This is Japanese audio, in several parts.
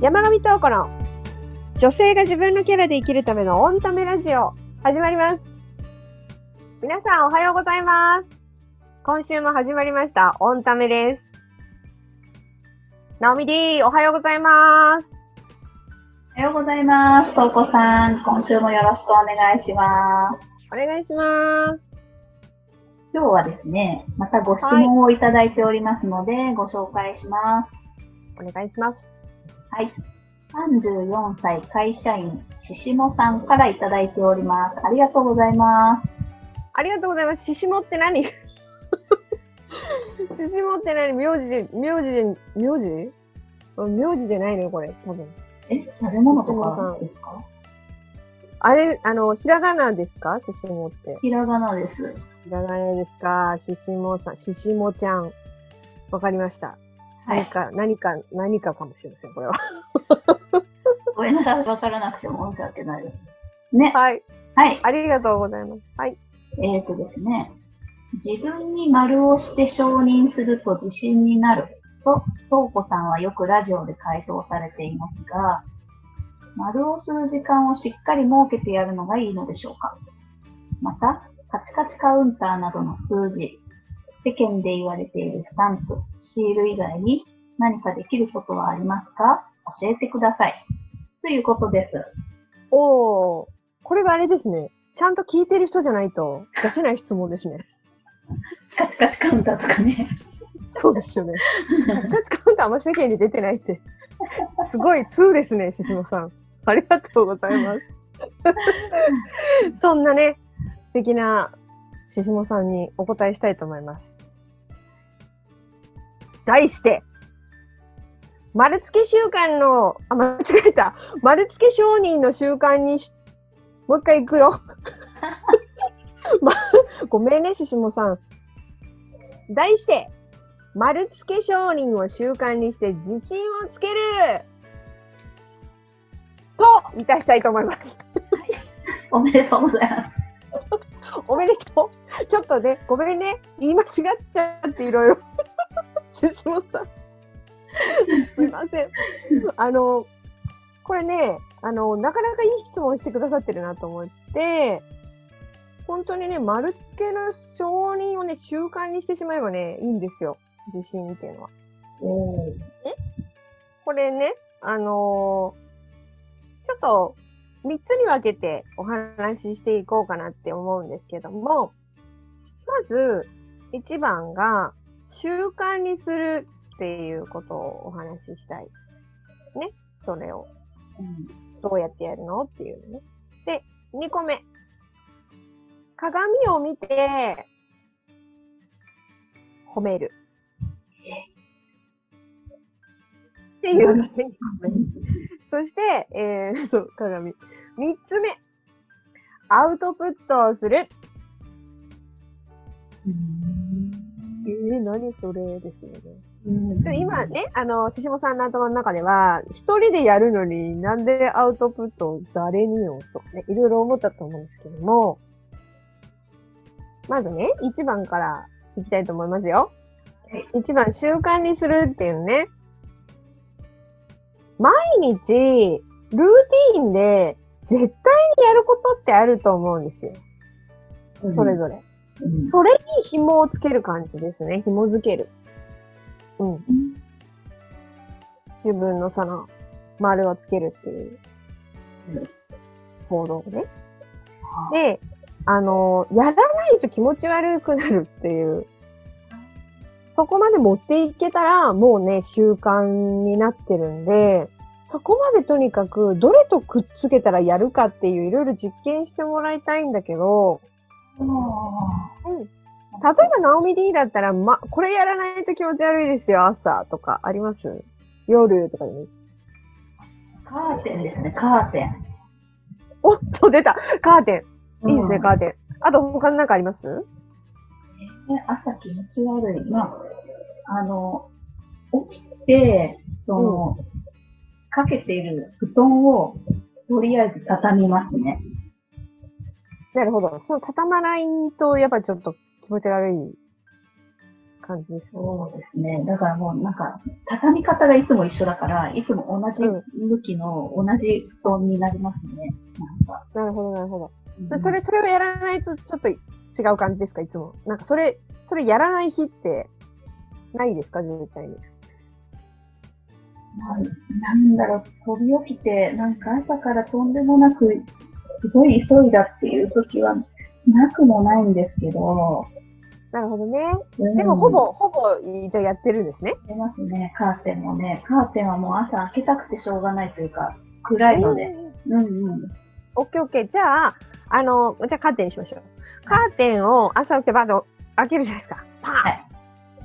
山上東子の女性が自分のキャラで生きるためのオンタメラジオ始まります。皆さんおはようございます。今週も始まりましたオンタメです。ナオミ D おはようございます。おはようございます。とうこさん、今週もよろしくお願いします。お願いします。今日はですね、またご質問をいただいておりますので、ご紹介します。お願いします。はい。34歳会社員、ししもさんからいただいております。ありがとうございます。ありがとうございます。ししもって何？ししもって何？名字で、名字で、名字？名字じゃないのよ、これ。多分。え、食べ物とかですか？あれ、あの、ひらがなですか？ししもって。ひらがなです。ひらがなですか？ししもさん、ししもちゃん。わかりました。はい。何か、何か、何かかもしれません、これは。ごめんなさい。わからなくても申し訳ないです。ね。はい。はい。ありがとうございます。はい。えーとですね、自分に丸をして承認すると自信になると、東子さんはよくラジオで回答されていますが、丸をする時間をしっかり設けてやるのがいいのでしょうかまた、カチカチカウンターなどの数字、世間で言われているスタンプ、シール以外に何かできることはありますか？教えてください。ということです。おー、これがあれですね。ちゃんと聞いてる人じゃないと出せない質問ですね。カチカチカウンターとかね。そうですよね。カチカチカウンターあんま世間に出てないって。すごい2ですね、ししもさん。ありがとうございます。そんなね、素敵なししもさんにお答えしたいと思います。題して、丸付け習慣の、あ、間違えた。丸付け承認の習慣にし、もう一回行くよ。ま、ごめんね、ししもさん。題して、丸付け承認を習慣にして自信をつけるといたしたいと思います。おめでとうございます。おめでとう。ちょっとね、ごめんね。言い間違っちゃっていろいろ。さん。すいません。あの、これね、あの、なかなかいい質問してくださってるなと思って、本当にね、丸付けの承認をね、習慣にしてしまえばね、いいんですよ。自信っていうのは。おーこれね、あのーちょっと3つに分けてお話ししていこうかなって思うんですけども、まず1番が習慣にするっていうことをお話ししたい。ね。それをうんどうやってやるのっていうのね。で、2個目。鏡を見て褒める。っていうのね、2個目。そして、えー、そう、鏡。三つ目。アウトプットをする。えー、何それですよね。うんで今ね、あの、ししもさんの頭の中では、一人でやるのになんでアウトプットを誰によとね、いろいろ思ったと思うんですけども、まずね、一番からいきたいと思いますよ。一番、習慣にするっていうね。毎日、ルーティーンで、絶対にやることってあると思うんですよ。それぞれ。うんそれに紐をつける感じですね。紐づける。うん。自分のその、丸をつけるっていううん行動をね。で、あの、やらないと気持ち悪くなるっていう。そこまで持っていけたら、もうね、習慣になってるんで、そこまでとにかく、どれとくっつけたらやるかっていう、いろいろ実験してもらいたいんだけど、あうん。例えば、ナオミ D だったら、ま、これやらないと気持ち悪いですよ、朝とかあります？夜とかでカーテンですね、カーテン。おっと、出たカーテン。いいですね、うんカーテン。あと、他に何かあります？ね朝気持ち悪い。まあ、あの、起きて、その、かけている布団を、とりあえず畳みますね。なるほど。その畳まないと、やっぱりちょっと気持ち悪い感じですね。そうですね。だからもうなんか、畳み方がいつも一緒だから、いつも同じ向きの同じ布団になりますね。なんか。なるほど、なるほど。うんそれ、それをやらないとちょっと違う感じですか？いつも。なんかそれ、それやらない日ってないですか？絶対に。なんなんだろう、飛び起きて、なんか朝からとんでもなく、すごい急いだっていう時は、なくもないんですけど、なるほどね。うんでもほぼ、ほぼ、じゃあやってるんですね。出ますね、カーテンもね。カーテンはもう朝開けたくてしょうがないというか、暗いので。うんうん。オッケーオッケー。じゃあ、あの、じゃあカーテンにしましょう。カーテンを朝起きてバーッと開けるじゃないですか。パーン、はい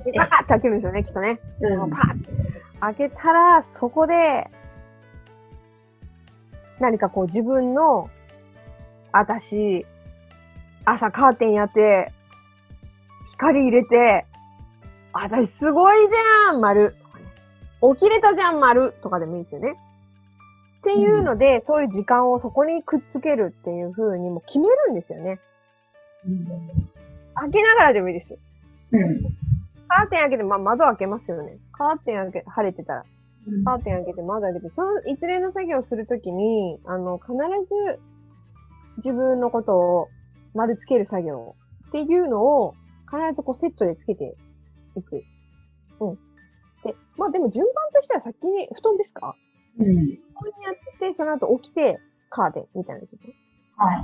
でパーッて開けるんですよね、きっとね。うんパーッて開けたら、そこで、何かこう自分の、私、朝カーテンやって、光入れて、私すごいじゃん丸とかね。起きれたじゃん丸とかでもいいですよね。っていうので、そういう時間をそこにくっつけるっていう風にもう決めるんですよね。開けながらでもいいです。うん。カーテン開けて、まあ、窓開けますよね。カーテン開け、晴れてたら。うんカーテン開けて、窓開けて、その一連の作業をするときに、あの、必ず自分のことを丸つける作業っていうのを必ずこうセットでつけていく。うん。で、まあでも順番としては先に布団ですか？うん。布団にやって、その後起きてカーテンみたいなですね。はい。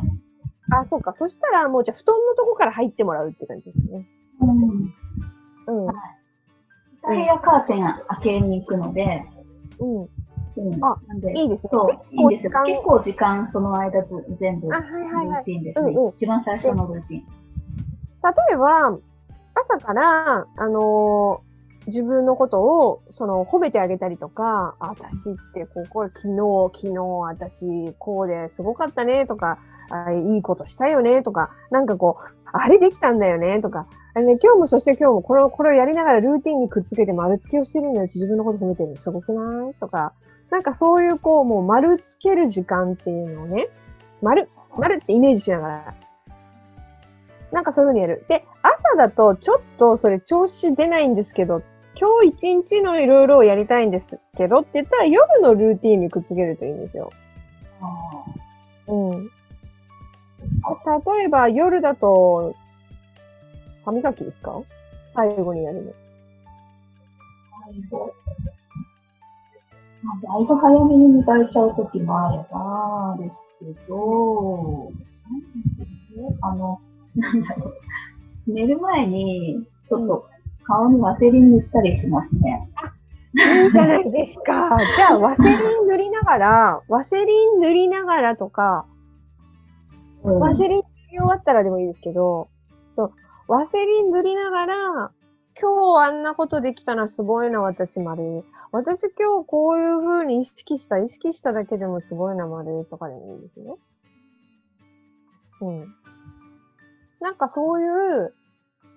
あ、そうか。そしたらもうじゃあ布団のとこから入ってもらうって感じですね。うん。うん。お部屋カーテン開けに行くので、うん。うん。あいいですね。そう、いい結構時間、その間ず全部、ルー。ティンですね。うんうん一番最初のルーティン。例えば、朝から、あのー自分のことを、その、褒めてあげたりとか、あ私って、ここ、昨日、昨日、私、こうですごかったね、とか、あいいことしたよね、とか、なんかこう、あれできたんだよね、とか、あれね、今日もそして今日もこれを、これをやりながらルーティンにくっつけて丸付けをしてるんだし、自分のこと褒めてるのすごくない？とか、なんかそういう、こう、もう丸つける時間っていうのをね、丸、丸ってイメージしながら、なんかそういう風にやる。で、朝だとちょっとそれ調子出ないんですけど、今日一日のいろいろをやりたいんですけどって言ったら夜のルーティンにくっつけるといいんですよ。あうん。例えば夜だと、歯磨きですか？最後にやるの。まあ、だいぶ早めに磨いちゃうときもあれば、ですけど、あの、なんだろう。寝る前に、ちょっと顔にワセリン塗ったりしますね。いいじゃないですか。じゃあ、ワセリン塗りながら、ワセリン塗りながらとか、うんワセリン塗り終わったらでもいいですけど、そうワセリン塗りながら、今日あんなことできたな、すごいな、私丸。私今日こういう風に意識した、意識しただけでもすごいな、丸とかでもいいですね。うん。なんかそういう、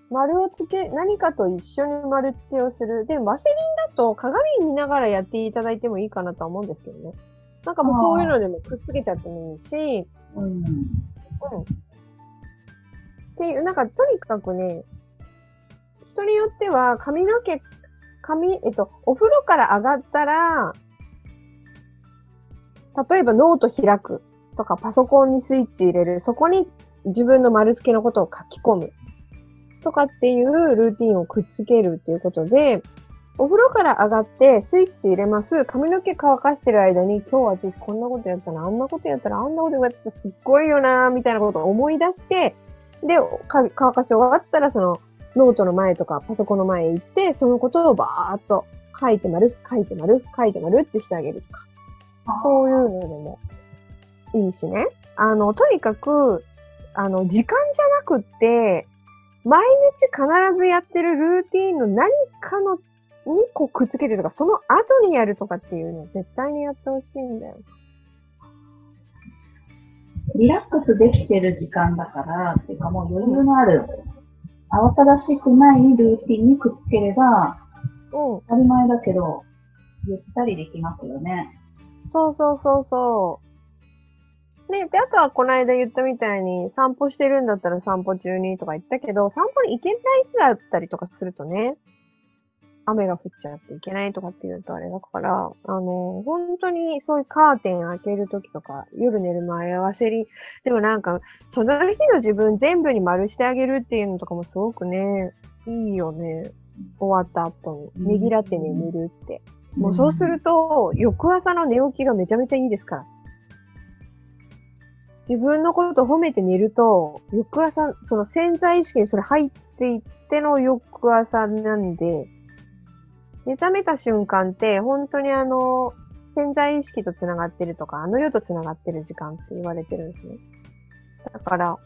丸をつけ、何かと一緒に丸付けをする。でも、ワセリンだと鏡見ながらやっていただいてもいいかなとは思うんですけどね。なんかもうそういうのでもくっつけちゃってもいいし、うん。うん。っていう、なんかとにかくね、人によっては髪の毛、髪、えっと、お風呂から上がったら、例えばノート開くとかパソコンにスイッチ入れる、そこに自分の丸付けのことを書き込むとかっていうルーティンをくっつけるっていうことで、お風呂から上がってスイッチ入れます。髪の毛乾かしてる間に今日私こんなことやったな、あんなことやったら、あんなことやったらすっごいよな、みたいなことを思い出して、で、乾かし終わったらそのノートの前とかパソコンの前へ行って、そのことをバーっと書いて丸、書いて丸、書いて丸ってしてあげるとか。そういうのでもいいしね。あの、とにかく、あの、時間じゃなくって、毎日必ずやってるルーティンの何かのにこうくっつけてとか、その後にやるとかっていうのを絶対にやってほしいんだよ。リラックスできてる時間だから、っていうかもう余裕のある、慌ただしくないルーティンにくっつければ、うん。当たり前だけど、ゆったりできますよね。そうそうそうそう。ね、で、あとはこの間言ったみたいに、散歩してるんだったら散歩中にとか言ったけど、散歩に行けない日だったりとかするとね、雨が降っちゃっていけないとかっていうとあれだから、あの、本当にそういうカーテン開けるときとか、夜寝る前合わせり、でもなんか、その日の自分全部に丸してあげるっていうのとかもすごくね、いいよね。終わった後に、ねぎらって眠るって。もうそうすると、翌朝の寝起きがめちゃめちゃいいですから。自分のことを褒めて寝ると、翌朝、その潜在意識にそれ入っていっての翌朝なんで、目覚めた瞬間って、本当にあの、潜在意識と繋がってるとか、あの世と繋がってる時間って言われてるんですね。だから、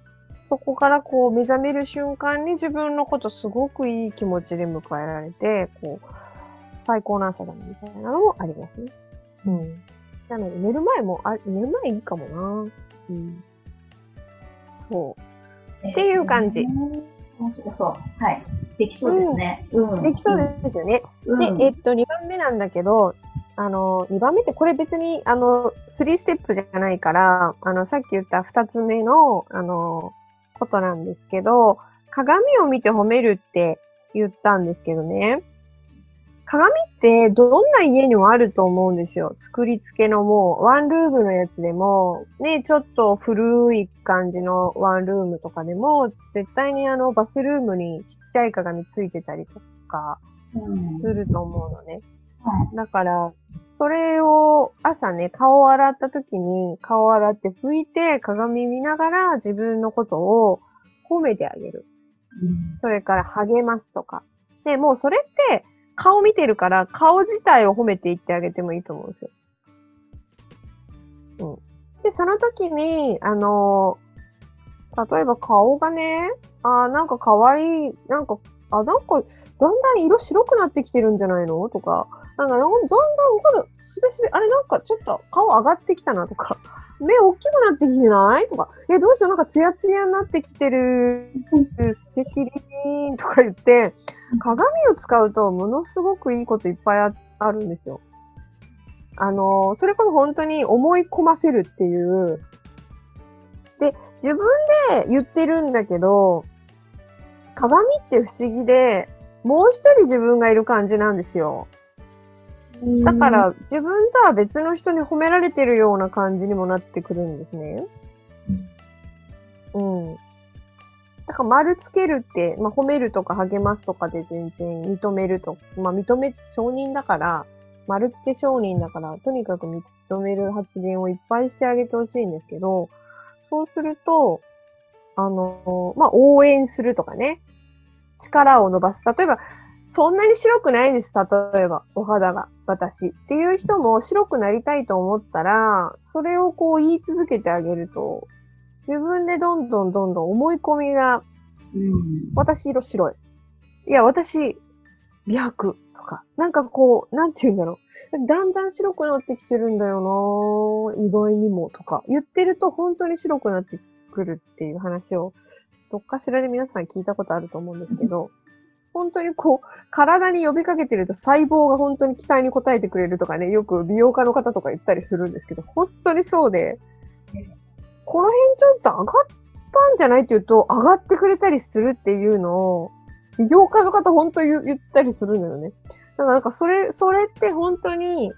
そこからこう目覚める瞬間に自分のことすごくいい気持ちで迎えられて、こう、最高の朝だみたいなのもありますね。うん。なので寝る前も、あ、寝る前いいかもな。うん。そう。っていう感じ。面白そう。はい。できそうですね。うん。できそうですよね。で、えっと、2番目なんだけど、あの、2番目ってこれ別に、あの、3ステップじゃないから、あの、さっき言った2つ目の、あの、ことなんですけど、鏡を見て褒めるって言ったんですけどね。鏡ってどんな家にもあると思うんですよ。作り付けのもうワンルームのやつでも、ね、ちょっと古い感じのワンルームとかでも、絶対にあのバスルームにちっちゃい鏡ついてたりとかすると思うのね。うん、だから、それを朝ね、顔を洗った時に顔を洗って拭いて鏡見ながら自分のことを褒めてあげる。うん、それから励ますとか。で、もうそれって顔見てるから、顔自体を褒めていってあげてもいいと思うんですよ。うん。で、その時に、あのー、例えば顔がね、あなんか可愛い、なんか、あ、なんか、だんだん色白くなってきてるんじゃないの？とか、なんか、だんだん、まだ、すべすべ、あれなんかちょっと顔上がってきたなとか、目大きくなってきてない？とか、え、どうしよう、なんかツヤツヤになってきてる、素敵。とか言って、鏡を使うとものすごくいいこといっぱいあるんですよ。あの、それこそ本当に思い込ませるっていう。で、自分で言ってるんだけど、鏡って不思議で、もう一人自分がいる感じなんですよ。だから自分とは別の人に褒められてるような感じにもなってくるんですね。うん。だから丸つけるって、まあ、褒めるとか励ますとかで全然認めると、まあ、認め、承認だから、丸付け承認だから、とにかく認める発言をいっぱいしてあげてほしいんですけど、そうすると、あの、まあ、応援するとかね、力を伸ばす。例えば、そんなに白くないです。例えば、お肌が、私。っていう人も白くなりたいと思ったら、それをこう言い続けてあげると、自分でどんどんどんどん思い込みが、うん、私色白い。いや、私、美白。とか、なんかこう、なんて言うんだろう。だんだん白くなってきてるんだよな意外にもとか、言ってると本当に白くなってくるっていう話を、どっかしらで皆さん聞いたことあると思うんですけど、本当にこう、体に呼びかけてると細胞が本当に期待に応えてくれるとかね、よく美容家の方とか言ったりするんですけど、本当にそうで、この辺ちょっと上がったんじゃないって言うと、上がってくれたりするっていうのを、美容家の方本当言言ったりするんだよね。だからなんかそれ、それって本当に、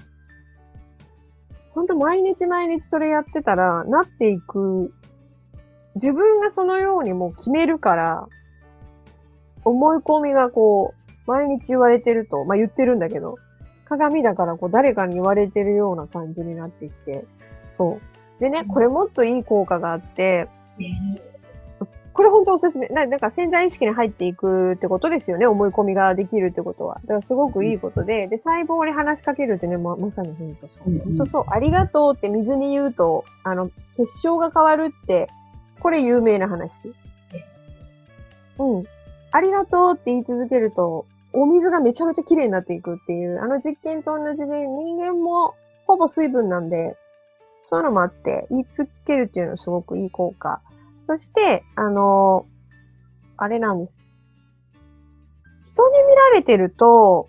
本当毎日毎日それやってたら、なっていく、自分がそのようにもう決めるから、思い込みがこう、毎日言われてると、まあ言ってるんだけど、鏡だからこう誰かに言われてるような感じになってきて、そう。でね、これもっといい効果があって、これ本当おすすめ。ななんか潜在意識に入っていくってことですよね。思い込みができるってことは。だからすごくいいことで、で、細胞に話しかけるってね、ままさに本当そう。本当そう。ありがとうって水に言うと、あの、結晶が変わるって、これ有名な話。うん。ありがとうって言い続けると、お水がめちゃめちゃ綺麗になっていくっていう、あの実験と同じで人間もほぼ水分なんで、そういうのもあって、言い続けるっていうのはすごくいい効果。そして、あのあれなんです。人に見られてると、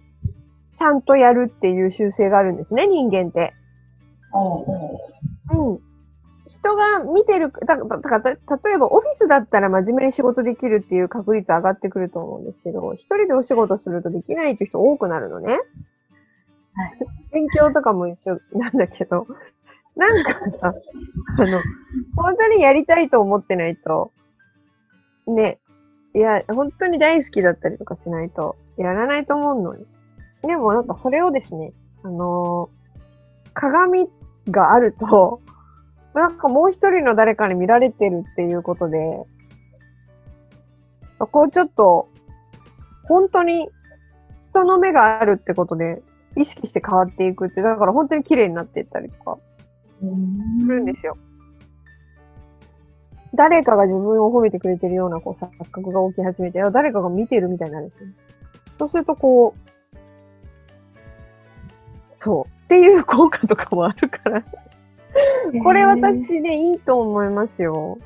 ちゃんとやるっていう習性があるんですね、人間って。うん。人が見てる、だだだから、例えばオフィスだったら真面目に仕事できるっていう確率上がってくると思うんですけど、一人でお仕事するとできないっていう人多くなるのね。はい。勉強とかも一緒なんだけど、なんかさ、あの、本当にやりたいと思ってないと、ね、いや、本当に大好きだったりとかしないと、やらないと思うのに。でもなんかそれをですね、あのー、鏡があると、なんかもう一人の誰かに見られてるっていうことで、こうちょっと、本当に人の目があるってことで意識して変わっていくって、だから本当に綺麗になっていったりとかするんですよ。誰かが自分を褒めてくれてるようなこう錯覚が起き始めて、誰かが見てるみたいになるんですよ。そうするとこう、そう。っていう効果とかもあるからこれ私でいいと思いますよ。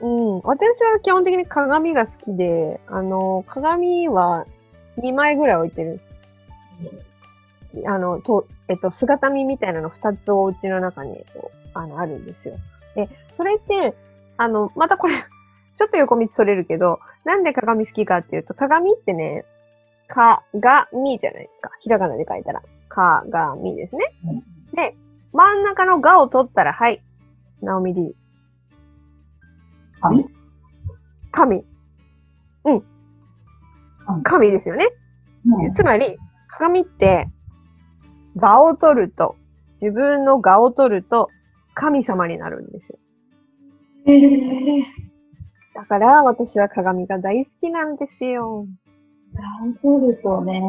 うん、私は基本的に鏡が好きで、あの、鏡は2枚ぐらい置いてる。あの、と、えっと、姿見みたいなの2つお家の中に、あの、あるんですよ。で、それって、あの、またこれ ちょっと横道それるけど、なんで鏡好きかっていうと、鏡ってね、か、が、みじゃないですか。ひらがなで書いたら。か、が、みですね。で、真ん中のがを取ったら、はい。ナオミ D。神？神。うん。神ですよね。うん、つまり、鏡って、がを取ると、自分のがを取ると、神様になるんですよ。えー、だから私は鏡が大好きなんですよ。そうですよね。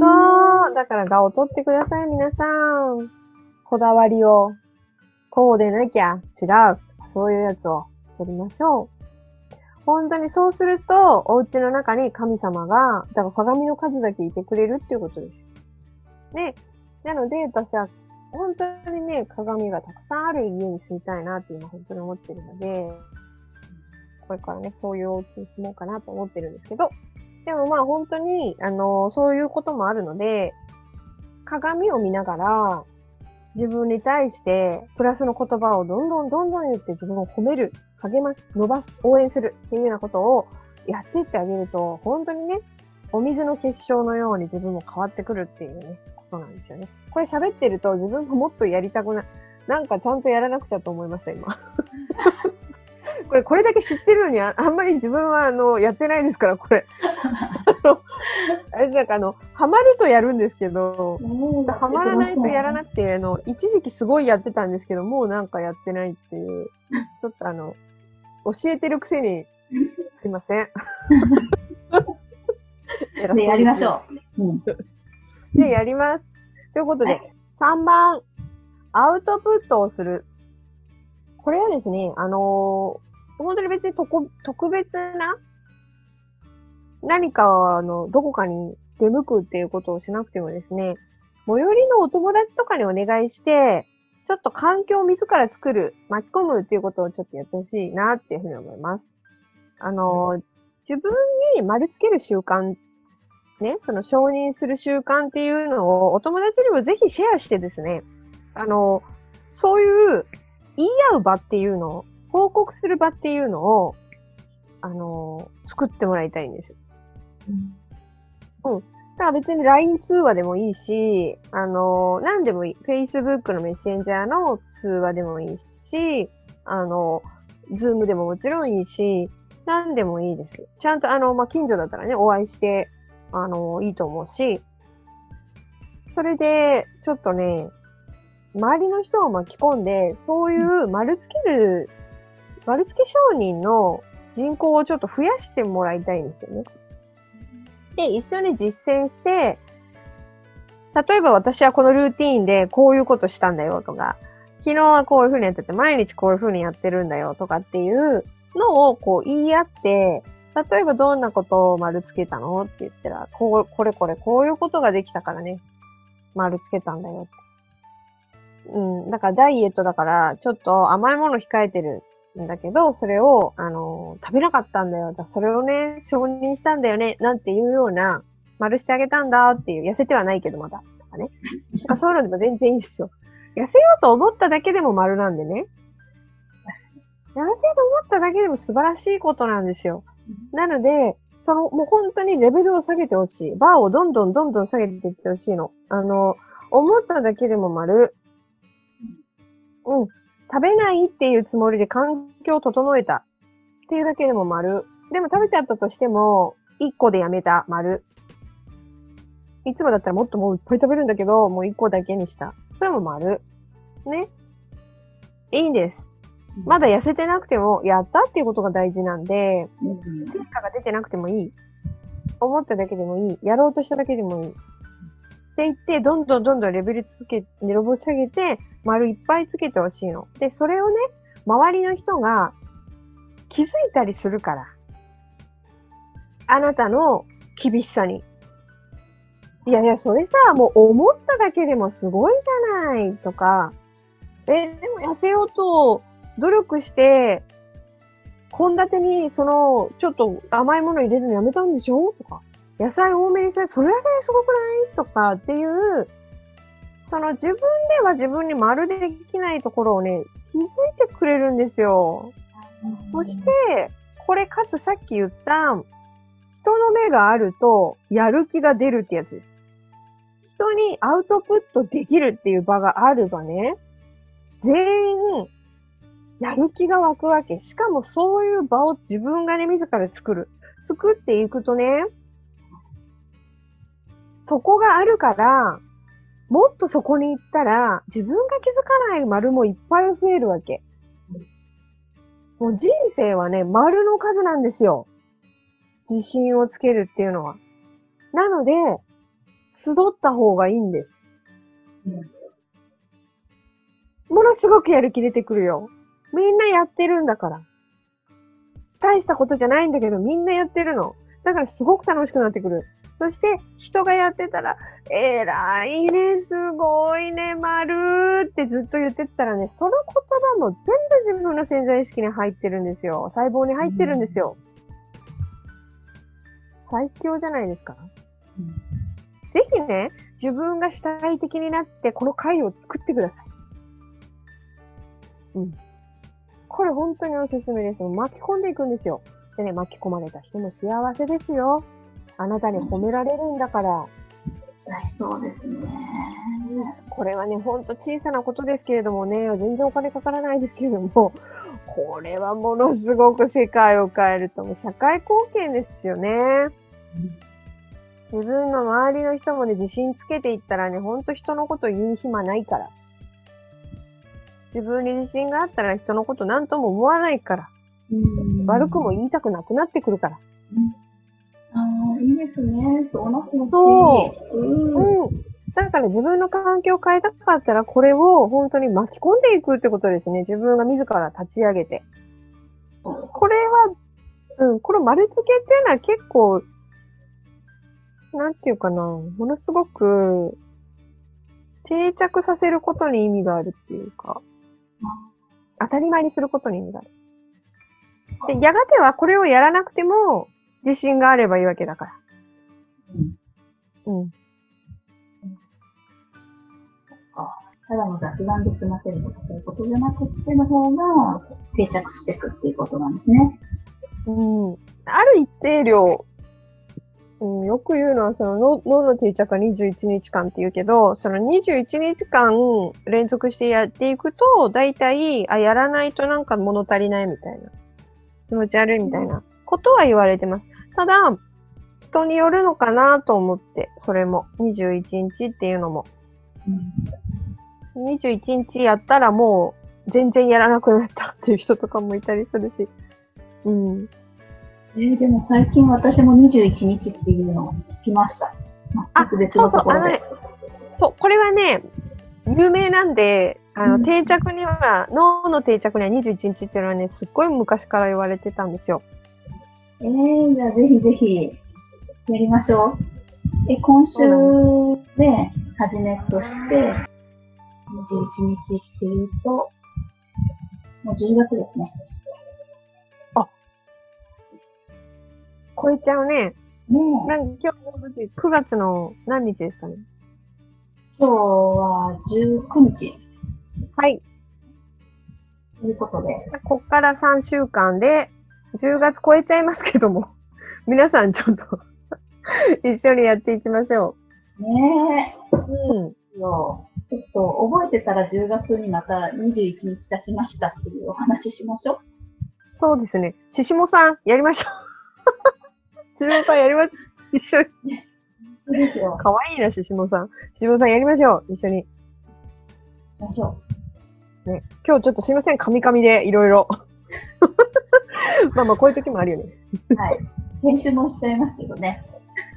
そう。だから画を撮ってください、皆さん。こだわりを。こうでなきゃ違う。そういうやつを撮りましょう。本当にそうすると、お家の中に神様が、だから鏡の数だけいてくれるっていうことです。で、なので私は本当にね、鏡がたくさんある家に住みたいなって今本当に思ってるので、これからね、そういうお家に住もうかなと思ってるんですけど、でもまあ本当に、あの、そういうこともあるので、鏡を見ながら、自分に対してプラスの言葉をどんどんどんどん言って自分を褒める、励ます、伸ばす、応援するっていうようなことをやっていってあげると、本当にね、お水の結晶のように自分も変わってくるっていうね、ことなんですよね。これ喋ってると自分ももっとやりたくな、なんかちゃんとやらなくちゃと思いました、今。これ、これだけ知ってるのにあ、あんまり自分は、あの、やってないですから、これ。あれ、なんかあの、ハマるとやるんですけど、ハマらないとやらなくて、あの、一時期すごいやってたんですけど、もうなんかやってないっていう、ちょっとあの、教えてるくせに、すいません。で、やりましょう。うん、で、やります。ということで、はい、3番、アウトプットをする。これはですね、あのー、本当に別に特特別な何か、あの、どこかに出向くっていうことをしなくてもですね、最寄りのお友達とかにお願いして、ちょっと環境を自ら作る、巻き込むっていうことをちょっとやってほしいなっていうふうに思います。あの、自分に丸つける習慣、ね、その承認する習慣っていうのをお友達にもぜひシェアしてですね、あの、そういう言い合う場っていうのを、報告する場っていうのを、あの、作ってもらいたいんです。うん。うん。だから別に LINE 通話でもいいし、あの、何でもいい。Facebook のメッセンジャーの通話でもいいし、あの、Zoom でももちろんいいし、何でもいいです。ちゃんと、あの、まあ、近所だったらね、お会いして、あの、いいと思うし、それで、ちょっとね、周りの人を巻き込んで、そういう丸つける、丸付け商人の人口をちょっと増やしてもらいたいんですよね。で、一緒に実践して、例えば私はこのルーティーンでこういうことしたんだよとか、昨日はこういうふうにやってて、毎日こういうふうにやってるんだよとかっていうのをこう言い合って、例えばどんなことを丸つけたの？って言ったら、こう、これこれこういうことができたからね、丸つけたんだよって。うん、だからダイエットだから、ちょっと甘いもの控えてるんだけど、それを、あの、食べなかったんだよ。だそれをね、承認したんだよね、なんていうような、丸してあげたんだっていう、痩せてはないけどまだ、とかね。かそういうのでも全然いいですよ。痩せようと思っただけでも丸なんでね。痩せようと思っただけでも素晴らしいことなんですよ。なので、その、もう本当にレベルを下げてほしい。バーをどんどんどんどん下げていってほしいの。あの、思っただけでも丸。うん。食べないっていうつもりで環境を整えた。っていうだけでも丸。でも食べちゃったとしても、1個でやめた。丸。いつもだったらもっともういっぱい食べるんだけど、もう1個だけにした。それも丸。ね。いいんです。まだ痩せてなくても、やったっていうことが大事なんで、うん成果が出てなくてもいい。思っただけでもいい。やろうとしただけでもいい。って言って、どんどんどんどんレベルつけ、レベル下げて、丸いっぱいつけてほしいの。で、それをね、周りの人が気づいたりするから。あなたの厳しさに。いやいや、それさ、もう思っただけでもすごいじゃないとか、え、でも痩せようと努力して、献立に、その、ちょっと甘いもの入れるのやめたんでしょ？とか、野菜多めにして、それだけですごくない？とかっていう、その自分では自分にまるでできないところをね、気づいてくれるんですよ。そして、これかつさっき言った、人の目があると、やる気が出るってやつです。人にアウトプットできるっていう場があればね、全員、やる気が湧くわけ。しかもそういう場を自分がね、自ら作る。作っていくとね、そこがあるから、もっとそこに行ったら、自分が気づかない丸もいっぱい増えるわけ。もう人生はね、丸の数なんですよ。自信をつけるっていうのは。なので、集った方がいいんです。ものすごくやる気出てくるよ。みんなやってるんだから。大したことじゃないんだけど、みんなやってるの。だからすごく楽しくなってくる。そして、人がやってたら、えらいね、すごいね、まるってずっと言ってたらね、その言葉も全部自分の潜在意識に入ってるんですよ。細胞に入ってるんですよ。最強じゃないですか。うんぜひね、自分が主体的になって、この回を作ってください。うん。これ本当におすすめです。巻き込んでいくんですよ。でね、巻き込まれた人も幸せですよ。あなたに褒められるんだから。そうですね。これはね、ほんと小さなことですけれどもね、全然お金かからないですけれども、これはものすごく世界を変えると思う。社会貢献ですよね。自分の周りの人もね、自信つけていったらね、ほんと人のこと言う暇ないから。自分に自信があったら人のこと何とも思わないから。悪くも言いたくなくなってくるから。ああ、いいですね。そうなって。そううん。うん。だから自分の環境を変えたかったら、これを本当に巻き込んでいくってことですね。自分が自ら立ち上げて。これは、うん、この丸付けっていうのは結構、なんていうかな、ものすごく、定着させることに意味があるっていうか、当たり前にすることに意味がある。で、やがてはこれをやらなくても、自信があればいいわけだから。うん。ただの雑談で済ませるとかそういうことじゃなくての方が定着していくっていうことなんですね。うん。ある一定量、うん、よく言うのは、その脳脳の定着は21日間って言うけど、その21日間連続してやっていくと、大体、あ、やらないとなんか物足りないみたいな。気持ち悪いみたいなことは言われてます。ただ、人によるのかなと思って、それも。21日っていうのも。21日やったらもう全然やらなくなったっていう人とかもいたりするし。うん。えーでも最近私も21日っていうのを聞きました。全く別のところで。そう、これはね、有名なんで、あの、うん定着には、脳の定着には21日っていうのはね、すっごい昔から言われてたんですよ。えー、じゃあぜひぜひやりましょう。え、今週で始めとして、21日っていうと、もう10月ですね。超えちゃうね。もう、なんか今日、だって9月の何日ですかね？今日は19日。はい。ということで、こっから3週間で、10月超えちゃいますけども、皆さんちょっと 一緒にやっていきましょねう。うん。ちょっと覚えてたら10月にまた21日経ちましたっていうお話ししましょう。そうですね。ししもさん、やりましょう。ししもさん、やりましょう。一緒に。かわいいな、ししもさん。ししもさん、やりましょう。一緒に。しましょね。今日ちょっとすいません、カミカミでいろいろ。まあまあ、こういう時もあるよね。う。はい。編集もしちゃいますけどね。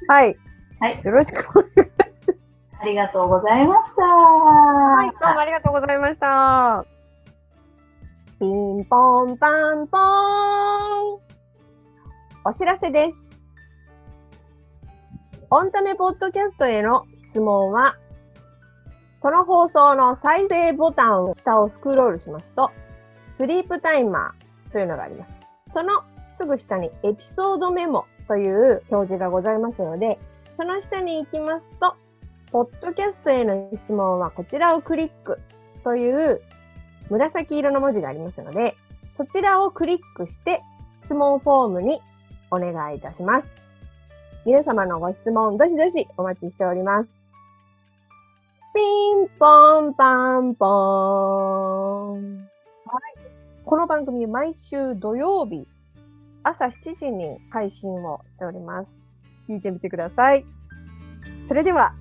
はい。はい。よろしくお願いします。ありがとうございました。は、はいどうもありがとうございました。ピンポンパンポーン。お知らせです。オンタメポッドキャストへの質問は、その放送の再生ボタンを下をスクロールしますと、スリープタイマーというのがあります。そのすぐ下にエピソードメモという表示がございますので、その下に行きますと、ポッドキャストへの質問はこちらをクリックという紫色の文字がありますので、そちらをクリックして質問フォームにお願いいたします。皆様のご質問、どしどしお待ちしております。ピンポンパンポーン。はい。この番組毎週土曜日朝7時に配信をしております。聞いてみてください。それでは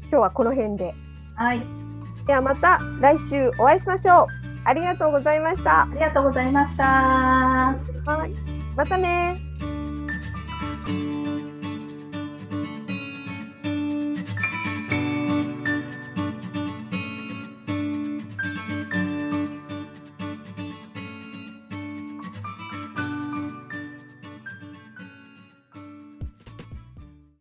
今日はこの辺で。はい。ではまた来週お会いしましょう。ありがとうございました。ありがとうございました。はい。またね